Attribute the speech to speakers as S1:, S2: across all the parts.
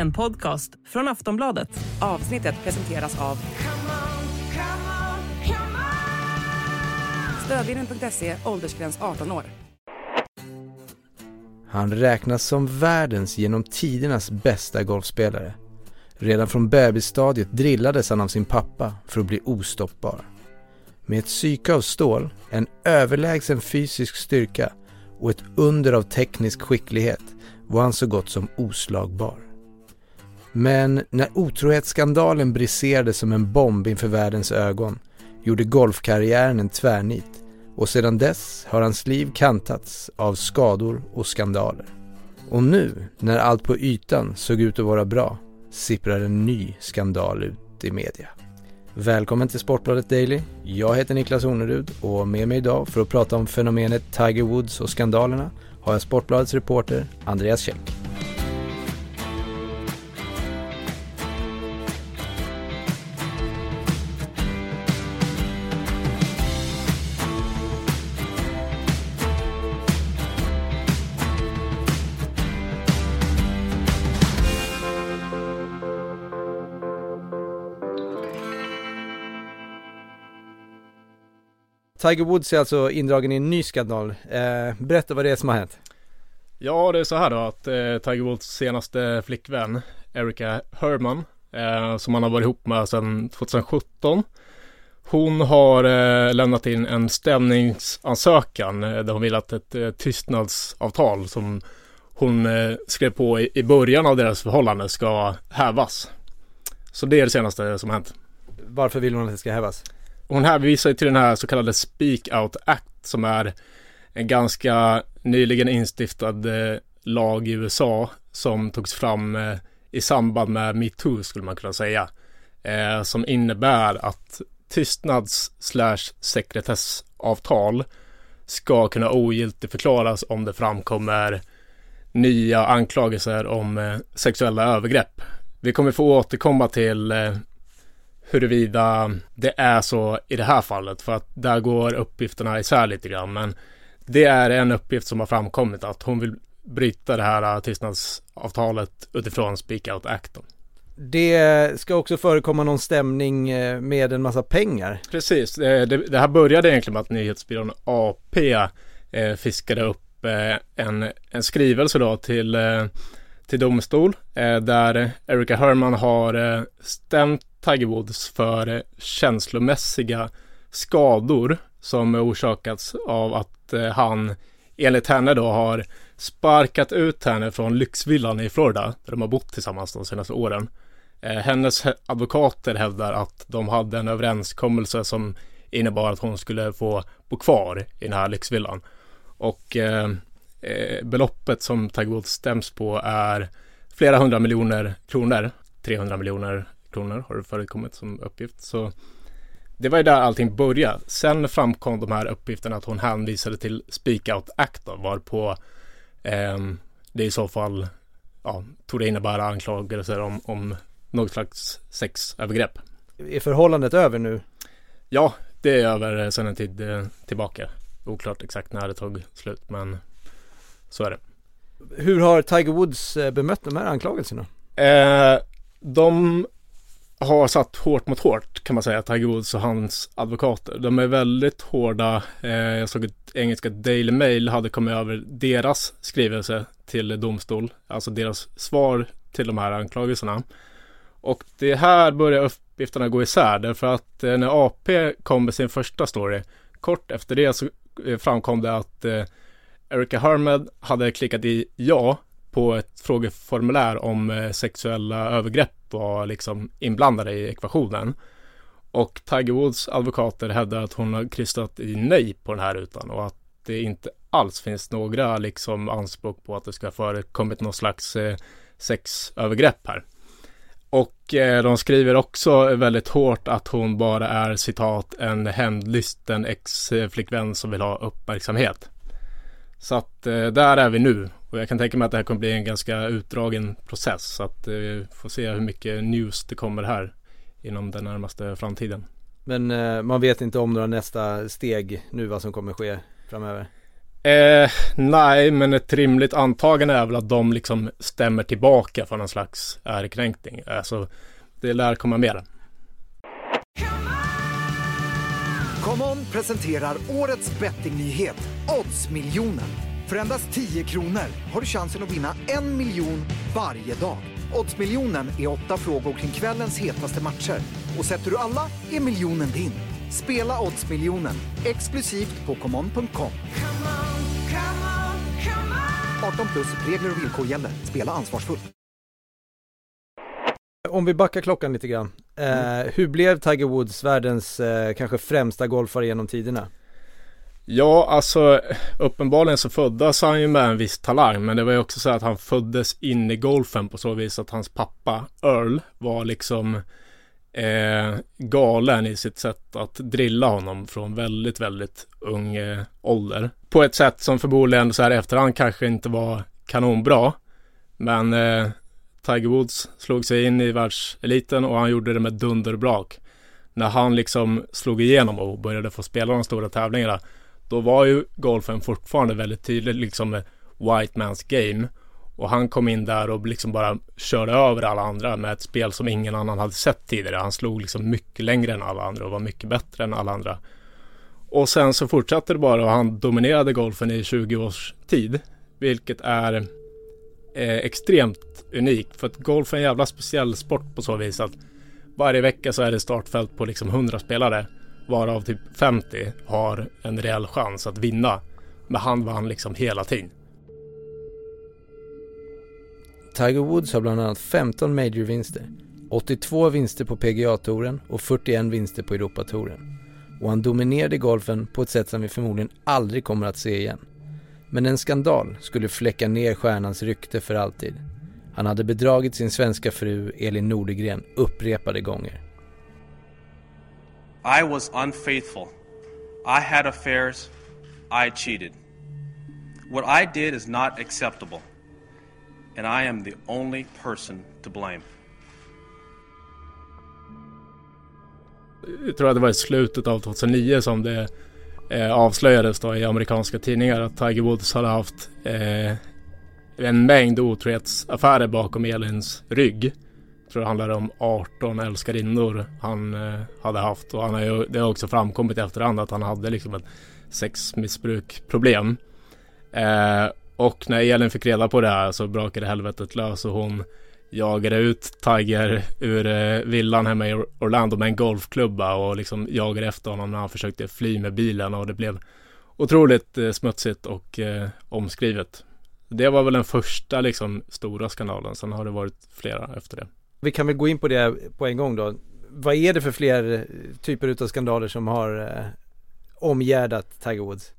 S1: En podcast från Aftonbladet.
S2: Avsnittet presenteras av Stödvinnen.se, åldersgräns 18 år.
S3: Han räknas som världens genom tidernas bästa golfspelare. Redan från bebisstadiet drillades han av sin pappa för att bli ostoppbar. Med ett psyke av stål, en överlägsen fysisk styrka och ett under av teknisk skicklighet var han så gott som oslagbar. Men när otrohetsskandalen briserade som en bomb inför världens ögon gjorde golfkarriären en tvärnit och sedan dess har hans liv kantats av skador och skandaler. Och nu, när allt på ytan såg ut att vara bra, sipprar en ny skandal ut i media. Välkommen till Sportbladet Daily. Jag heter Niklas Onerud och med mig idag för att prata om fenomenet Tiger Woods och skandalerna har jag Sportbladets reporter Andreas Käck. Tiger Woods är alltså indragen i en ny skandal. Eh, berätta vad det är som har hänt.
S4: Ja, det är så här då att eh, Tiger Woods senaste flickvän Erika Herman eh, som han har varit ihop med sedan 2017 hon har eh, lämnat in en stämningsansökan eh, där hon vill att ett eh, tystnadsavtal som hon eh, skrev på i, i början av deras förhållande ska hävas. Så det är det senaste som har hänt.
S3: Varför vill hon att det ska hävas?
S4: Hon hänvisar till den här så kallade Speak Out Act som är en ganska nyligen instiftad eh, lag i USA som togs fram eh, i samband med metoo skulle man kunna säga. Eh, som innebär att tystnads slash sekretessavtal ska kunna ogiltigförklaras om det framkommer nya anklagelser om sexuella övergrepp. Vi kommer få återkomma till huruvida det är så i det här fallet för att där går uppgifterna isär lite grann men det är en uppgift som har framkommit att hon vill bryta det här tystnadsavtalet utifrån Speak Out Act.
S3: Det ska också förekomma någon stämning eh, med en massa pengar.
S4: Precis, det, det här började egentligen med att nyhetsbyrån AP eh, fiskade upp eh, en, en skrivelse då till, eh, till domstol eh, där Erika Herman har eh, stämt Tiger Woods för känslomässiga skador som orsakats av att eh, han enligt henne då har sparkat ut henne från lyxvillan i Florida där de har bott tillsammans de senaste åren. Eh, hennes advokater hävdar att de hade en överenskommelse som innebar att hon skulle få bo kvar i den här lyxvillan. Och eh, eh beloppet som Tiger Woods stäms på är flera hundra miljoner kronor. 300 miljoner kronor har det förekommit som uppgift. Så det var ju där allting började. Sen framkom de här uppgifterna att hon hänvisade till Speak Out Act då, varpå eh, det i så fall ja, tog det innebära anklagelser om, om något slags sexövergrepp.
S3: Är förhållandet över nu?
S4: Ja, det är över sedan en tid eh, tillbaka. Oklart exakt när det tog slut, men så är det.
S3: Hur har Tiger Woods eh, bemött de här anklagelserna?
S4: Eh, de har satt hårt mot hårt kan man säga, Tiger Woods och hans advokater. De är väldigt hårda. Eh, jag såg att engelska Daily Mail hade kommit över deras skrivelse till domstol, alltså deras svar till de här anklagelserna. Och det här börjar uppgifterna gå isär därför att eh, när AP kom med sin första story, kort efter det så eh, framkom det att eh, Erika Hermed hade klickat i ja på ett frågeformulär om eh, sexuella övergrepp var liksom inblandade i ekvationen. Och Tiger Woods advokater hävdar att hon har krystat i nej på den här rutan och att det inte alls finns några liksom anspråk på att det ska ha förekommit någon slags eh, sexövergrepp här. Och eh, de skriver också väldigt hårt att hon bara är citat en hämndlysten ex-flickvän som vill ha uppmärksamhet. Så att eh, där är vi nu och jag kan tänka mig att det här kommer bli en ganska utdragen process. Så att eh, vi får se hur mycket news det kommer här inom den närmaste framtiden.
S3: Men eh, man vet inte om några nästa steg nu vad som kommer ske framöver?
S4: Eh, nej, men ett rimligt antagande är väl att de liksom stämmer tillbaka för någon slags ärekränkning. Alltså, det lär komma mer.
S5: ComeOn presenterar årets bettingnyhet, Oddsmiljonen. För endast 10 kronor har du chansen att vinna en miljon varje dag. Oddsmiljonen är åtta frågor kring kvällens hetaste matcher. Och sätter du alla är miljonen din. Spela Oddsmiljonen, exklusivt på common.com. 18 plus, regler och villkor gäller. Spela ansvarsfullt.
S3: Om vi backar klockan lite grann. Eh, hur blev Tiger Woods världens eh, kanske främsta golfare genom tiderna?
S4: Ja, alltså uppenbarligen så föddes han ju med en viss talang, men det var ju också så att han föddes in i golfen på så vis att hans pappa Earl var liksom eh, galen i sitt sätt att drilla honom från väldigt, väldigt ung eh, ålder. På ett sätt som förmodligen så här efterhand kanske inte var kanonbra, men eh, Tiger Woods slog sig in i världseliten och han gjorde det med dunderbrak. När han liksom slog igenom och började få spela de stora tävlingarna då var ju golfen fortfarande väldigt tydligt liksom white man's game. Och han kom in där och liksom bara körde över alla andra med ett spel som ingen annan hade sett tidigare. Han slog liksom mycket längre än alla andra och var mycket bättre än alla andra. Och sen så fortsatte det bara och han dominerade golfen i 20 års tid. Vilket är eh, extremt unik För att golf är en jävla speciell sport på så vis att varje vecka så är det startfält på liksom 100 spelare varav typ 50 har en reell chans att vinna. Men han vann liksom hela tiden.
S3: Tiger Woods har bland annat 15 majorvinster, 82 vinster på PGA-touren och 41 vinster på Europatouren. Och han dominerade golfen på ett sätt som vi förmodligen aldrig kommer att se igen. Men en skandal skulle fläcka ner stjärnans rykte för alltid. Han hade bedragit sin svenska fru Elin Nordegren upprepade gånger.
S6: I was unfaithful. I had affairs. I cheated. What I did is not acceptable. And I am the only person to blame.
S4: Jag tror att det var i slutet av 2009 som det eh, avslöjades då i amerikanska tidningar att Tiger Woods hade haft eh, en mängd otrohetsaffärer bakom Elins rygg tror det handlade om 18 älskarinnor han eh, hade haft och han har ju, det har också framkommit i efterhand att han hade liksom ett sexmissbrukproblem. Eh, och när Elin fick reda på det här så brakade helvetet lös och hon jagade ut Tiger ur eh, villan hemma i Orlando med en golfklubba och liksom jagade efter honom när han försökte fly med bilen och det blev otroligt eh, smutsigt och eh, omskrivet. Det var väl den första liksom stora skandalen. Sen har det varit flera efter det.
S3: Vi kan väl gå in på det på en gång då. Vad är det för fler typer av skandaler som har eh, omgärdat Tiger Woods?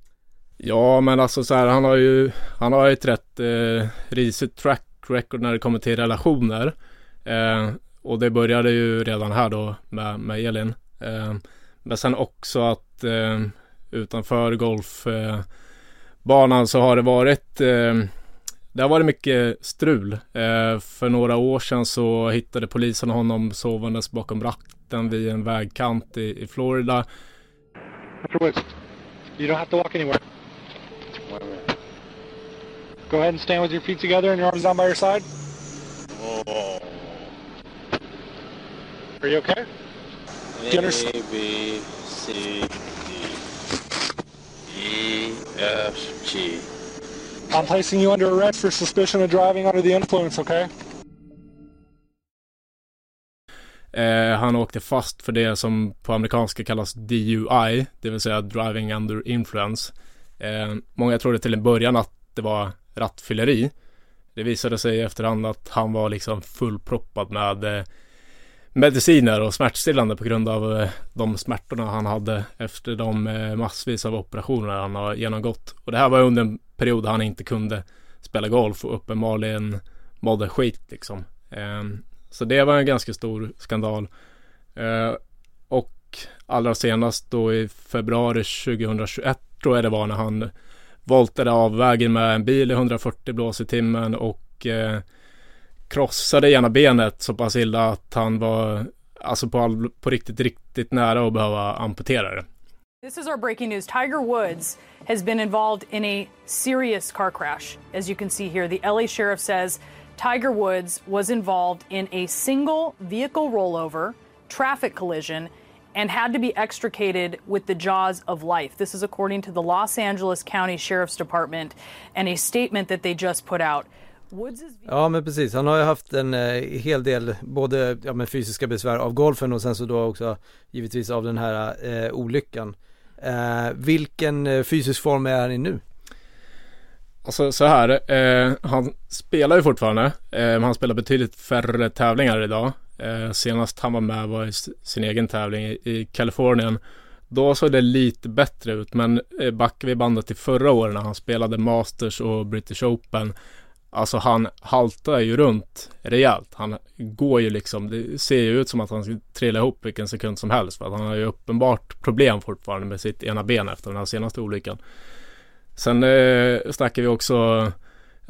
S4: Ja, men alltså så här, han har ju, han har ett rätt eh, risigt track record när det kommer till relationer. Eh, och det började ju redan här då med, med Elin. Eh, men sen också att eh, utanför golfbanan eh, så har det varit eh, det har varit mycket strul. Eh, för några år sedan så hittade polisen honom sovandes bakom ratten vid en vägkant i, i Florida.
S7: Afterwards, you don't have to walk anywhere. Go ahead and stand with your feet together and your arms down by your side. Are you okay? Do you understand?
S8: A, B, C, D, E, F, G.
S7: I'm placing you under arrest for suspicion of driving under the influence, okay?
S4: Eh, han åkte fast för det som på amerikanska kallas DUI, det vill säga driving under influence. Eh, många trodde till en början att det var rattfylleri. Det visade sig i efterhand att han var liksom fullproppad med eh, mediciner och smärtstillande på grund av eh, de smärtorna han hade efter de eh, massvis av operationer han har genomgått. Och det här var under en period han inte kunde spela golf och uppenbarligen mådde skit liksom. Ehm, så det var en ganska stor skandal. Och allra senast då i februari 2021 tror jag det var när han voltade av vägen med en bil i 140 blås i timmen och eh, krossade ena benet så pass illa att han var alltså på, all, på riktigt, riktigt nära att behöva amputera det.
S9: This is our breaking news. Tiger Woods has been involved in a serious car crash. As you can see here, the LA sheriff says Tiger Woods was involved in a single vehicle rollover, traffic collision, and had to be extricated with the jaws of life. This is according to the Los Angeles County Sheriff's Department and a statement that they just put out.
S3: Ja men precis, han har ju haft en eh, hel del både ja, med fysiska besvär av golfen och sen så då också givetvis av den här eh, olyckan. Eh, vilken eh, fysisk form är han i nu?
S4: Alltså så här, eh, han spelar ju fortfarande, eh, men han spelar betydligt färre tävlingar idag. Eh, senast han var med var i sin egen tävling i, Kalifornien. Då såg det lite bättre ut, men eh, backar vi bandet till förra året när han spelade Masters och British Open. Alltså han haltar ju runt rejält. Han går ju liksom, det ser ju ut som att han ska trilla ihop vilken sekund som helst. För att han har ju uppenbart problem fortfarande med sitt ena ben efter den här senaste olyckan. Sen eh, snackar vi också,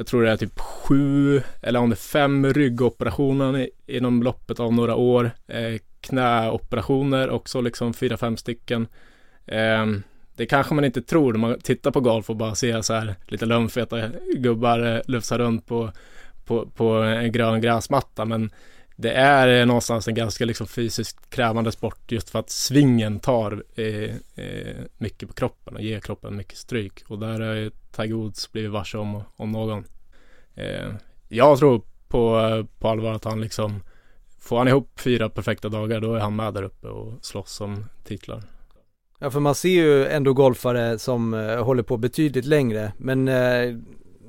S4: jag tror det är typ sju eller om det är fem ryggoperationer inom loppet av några år. Eh, knäoperationer också liksom fyra, fem stycken. Eh, det kanske man inte tror när man tittar på golf och bara ser så här lite lönnfeta gubbar eh, lufsa runt på, på, på en grön gräsmatta. Men det är eh, någonstans en ganska liksom fysiskt krävande sport just för att svingen tar eh, eh, mycket på kroppen och ger kroppen mycket stryk. Och där har ju Tiger Woods blivit varse om, om någon. Eh, jag tror på, på allvar att han liksom Får han ihop fyra perfekta dagar då är han med där uppe och slåss om titlar.
S3: Ja för man ser ju ändå golfare som eh, håller på betydligt längre men eh,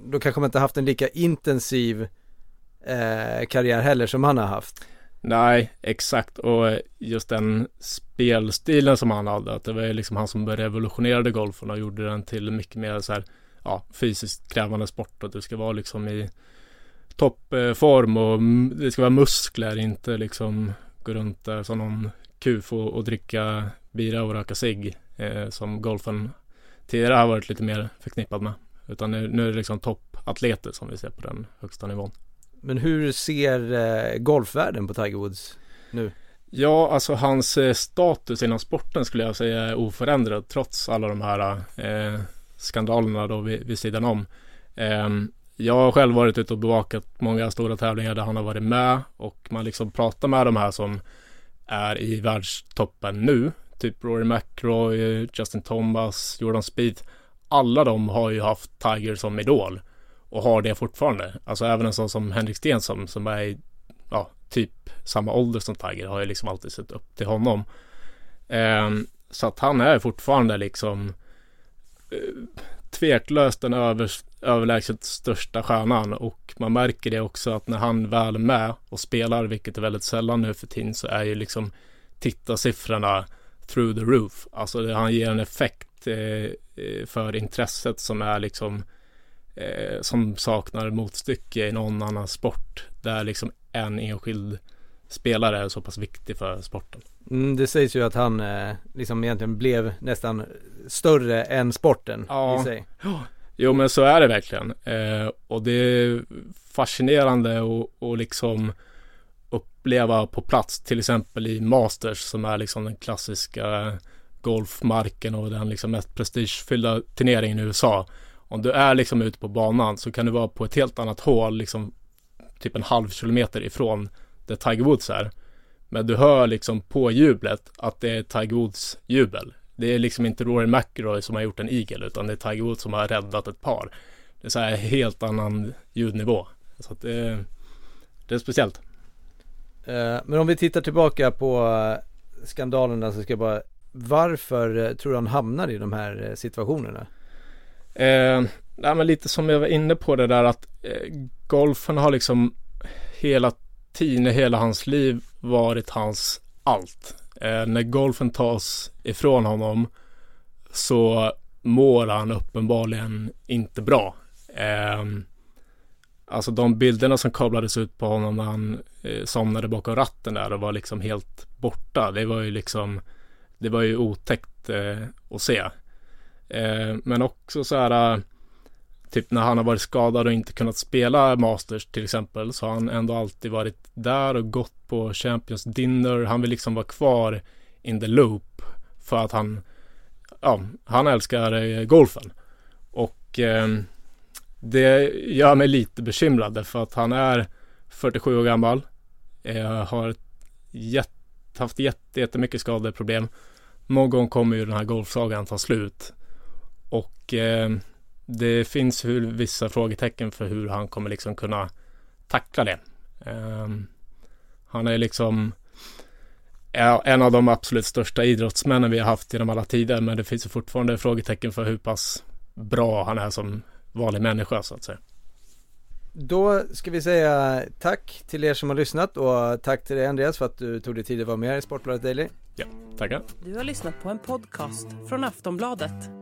S3: då kanske man inte haft en lika intensiv eh, karriär heller som han har haft.
S4: Nej, exakt. Och just den spelstilen som han hade, att det var ju liksom han som revolutionerade golfen och gjorde den till mycket mer så här, ja, fysiskt krävande sport. Att du ska vara liksom i toppform och det ska vara muskler, inte liksom gå runt där som någon kuf och, och dricka bira och röka cigg eh, som golfen tidigare har varit lite mer förknippad med. Utan nu, nu är det liksom toppatleter som vi ser på den högsta nivån.
S3: Men hur ser eh, golfvärlden på Tiger Woods nu?
S4: Ja, alltså hans eh, status inom sporten skulle jag säga är oförändrad trots alla de här eh, skandalerna då vid, vid sidan om. Eh, jag har själv varit ute och bevakat många stora tävlingar där han har varit med och man liksom pratar med de här som är i världstoppen nu. Typ Rory McIlroy, Justin Thomas, Jordan Speed. Alla de har ju haft Tiger som idol och har det fortfarande. Alltså även en sån som Henrik Stenson som är i ja, typ samma ålder som Tiger har ju liksom alltid sett upp till honom. Eh, så att han är fortfarande liksom eh, tveklöst den över, överlägset största stjärnan och man märker det också att när han väl är med och spelar, vilket är väldigt sällan nu för tiden, så är ju liksom tittarsiffrorna through the roof. Alltså han ger en effekt eh, eh, för intresset som är liksom eh, som saknar motstycke i någon annan sport där liksom en enskild spelare är så pass viktig för sporten.
S3: Mm, det sägs ju att han eh, liksom egentligen blev nästan större än sporten ja. i sig.
S4: Jo men så är det verkligen. Eh, och det är fascinerande och, liksom uppleva på plats till exempel i Masters som är liksom den klassiska golfmarken och den liksom mest prestigefyllda turneringen i USA. Om du är liksom ute på banan så kan du vara på ett helt annat hål liksom typ en halv kilometer ifrån där Tiger Woods är. Men du hör liksom på jublet att det är Tiger Woods jubel. Det är liksom inte Rory McIlroy som har gjort en igel utan det är Tiger Woods som har räddat ett par. Det är så här helt annan ljudnivå. Så att det, det är speciellt.
S3: Eh, men om vi tittar tillbaka på eh, skandalerna så ska jag bara Varför eh, tror du han hamnar i de här situationerna?
S4: Eh, nej, men lite som jag var inne på det där att eh, golfen har liksom hela tiden, hela hans liv varit hans allt. Eh, när golfen tas ifrån honom så mår han uppenbarligen inte bra. Eh, alltså de bilderna som kablades ut på honom när han eh, somnade bakom ratten där och var liksom helt borta. Det var ju liksom, det var ju otäckt eh, att se. Eh, men också så här, eh, typ när han har varit skadad och inte kunnat spela Masters till exempel, så har han ändå alltid varit där och gått på Champions Dinner. Han vill liksom vara kvar in the loop för att han ja, han älskar eh, golfen. Och eh, det gör mig lite bekymrad för att han är 47 år gammal. Eh, har haft jätte, jättemycket skadeproblem. Någon gång kommer ju den här golfsagan ta slut. Och eh, det finns hur, vissa frågetecken för hur han kommer liksom kunna tackla det. Eh, han är liksom en av de absolut största idrottsmännen vi har haft genom alla tider. Men det finns fortfarande frågetecken för hur pass bra han är som vanlig människa så att säga.
S3: Då ska vi säga tack till er som har lyssnat och tack till dig Andreas för att du tog dig tid att vara med i Sportbladet Daily.
S4: Ja, tackar.
S1: Du har lyssnat på en podcast från Aftonbladet.